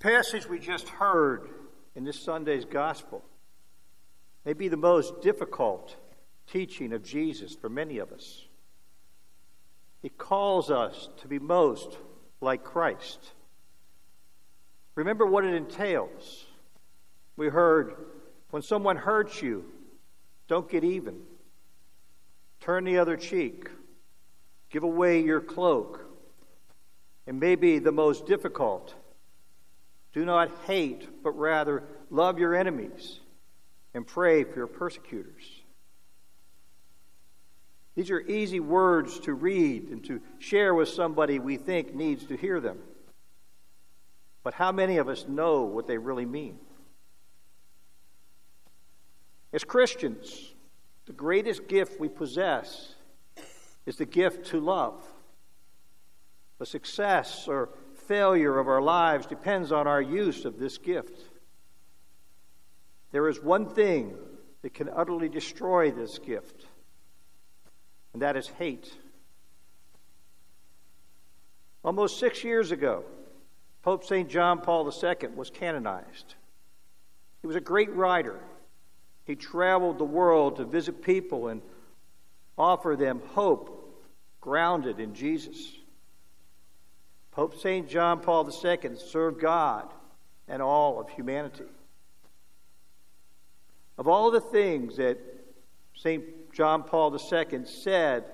passage we just heard in this Sunday's gospel may be the most difficult teaching of Jesus for many of us. He calls us to be most like Christ. Remember what it entails. We heard when someone hurts you, don't get even. Turn the other cheek. Give away your cloak. And maybe the most difficult do not hate, but rather love your enemies and pray for your persecutors. These are easy words to read and to share with somebody we think needs to hear them. But how many of us know what they really mean? As Christians, the greatest gift we possess is the gift to love. The success or failure of our lives depends on our use of this gift. There is one thing that can utterly destroy this gift, and that is hate. Almost six years ago, Pope St. John Paul II was canonized. He was a great writer. He traveled the world to visit people and offer them hope grounded in Jesus. Pope St. John Paul II served God and all of humanity. Of all the things that St. John Paul II said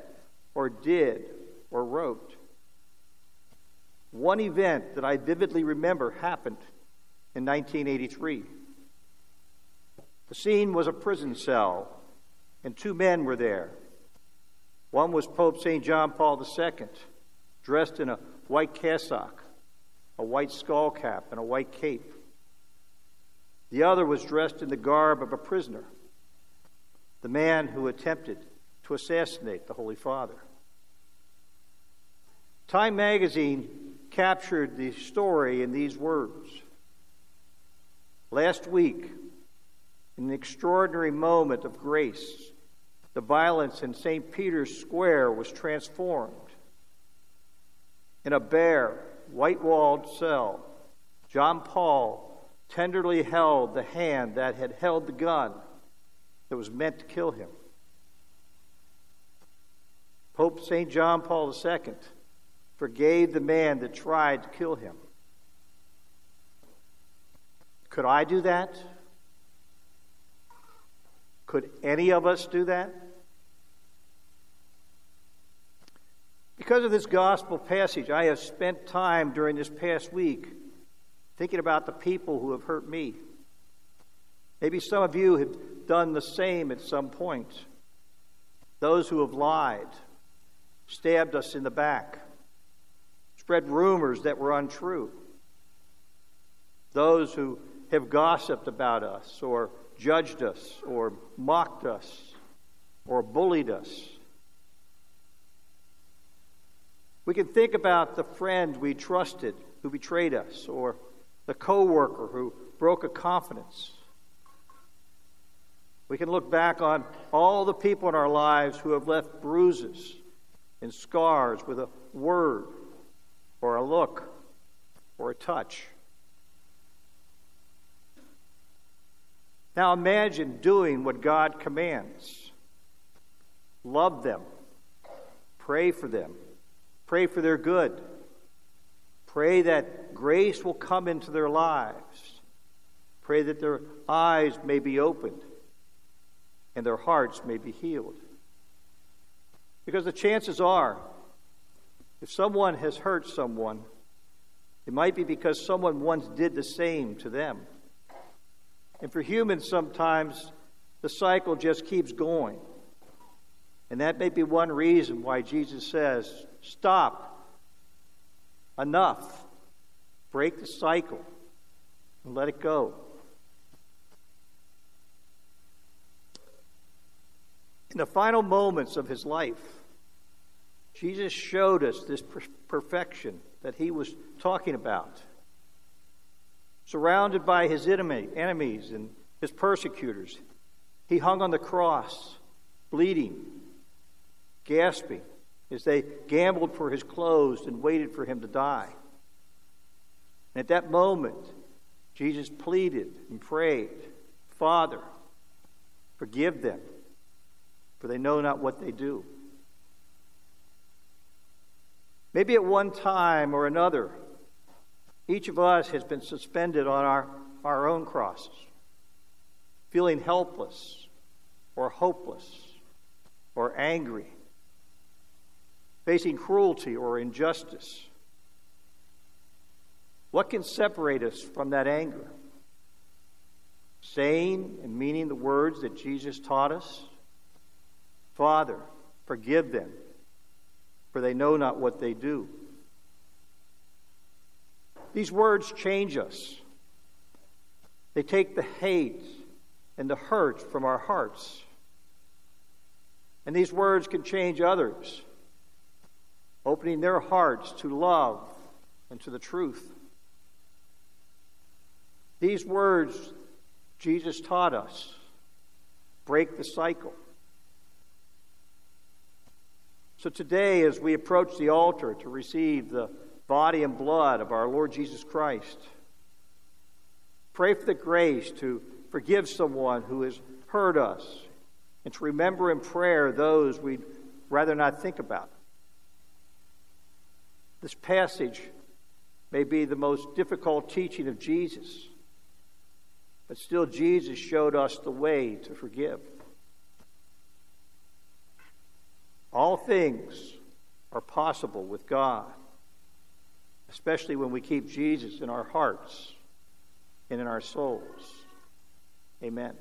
or did or wrote, one event that I vividly remember happened in 1983. The scene was a prison cell, and two men were there. One was Pope St. John Paul II, dressed in a white cassock, a white skull cap, and a white cape. The other was dressed in the garb of a prisoner, the man who attempted to assassinate the Holy Father. Time magazine captured the story in these words. Last week, in an extraordinary moment of grace, the violence in St. Peter's Square was transformed in a bare, white walled cell, John Paul tenderly held the hand that had held the gun that was meant to kill him. Pope St. John Paul II forgave the man that tried to kill him. Could I do that? Could any of us do that? Because of this gospel passage, I have spent time during this past week thinking about the people who have hurt me. Maybe some of you have done the same at some point. Those who have lied, stabbed us in the back, spread rumors that were untrue. Those who have gossiped about us, or judged us, or mocked us, or bullied us. We can think about the friend we trusted who betrayed us, or the coworker who broke a confidence. We can look back on all the people in our lives who have left bruises and scars with a word or a look or a touch. Now imagine doing what God commands. Love them. Pray for them. Pray for their good. Pray that grace will come into their lives. Pray that their eyes may be opened and their hearts may be healed. Because the chances are, if someone has hurt someone, it might be because someone once did the same to them. And for humans, sometimes the cycle just keeps going. And that may be one reason why Jesus says, Stop. Enough. Break the cycle and let it go. In the final moments of his life, Jesus showed us this perfection that he was talking about. Surrounded by his enemy, enemies and his persecutors, he hung on the cross, bleeding, gasping as they gambled for his clothes and waited for him to die. And at that moment, Jesus pleaded and prayed, Father, forgive them, for they know not what they do. Maybe at one time or another, each of us has been suspended on our, our own crosses, feeling helpless or hopeless or angry, facing cruelty or injustice. What can separate us from that anger? Saying and meaning the words that Jesus taught us Father, forgive them, for they know not what they do. These words change us. They take the hate and the hurt from our hearts. And these words can change others, opening their hearts to love and to the truth. These words Jesus taught us break the cycle. So today, as we approach the altar to receive the body and blood of our Lord Jesus Christ, pray for the grace to forgive someone who has hurt us and to remember in prayer those we'd rather not think about. This passage may be the most difficult teaching of Jesus, but still, Jesus showed us the way to forgive. All things are possible with God, especially when we keep Jesus in our hearts and in our souls. Amen.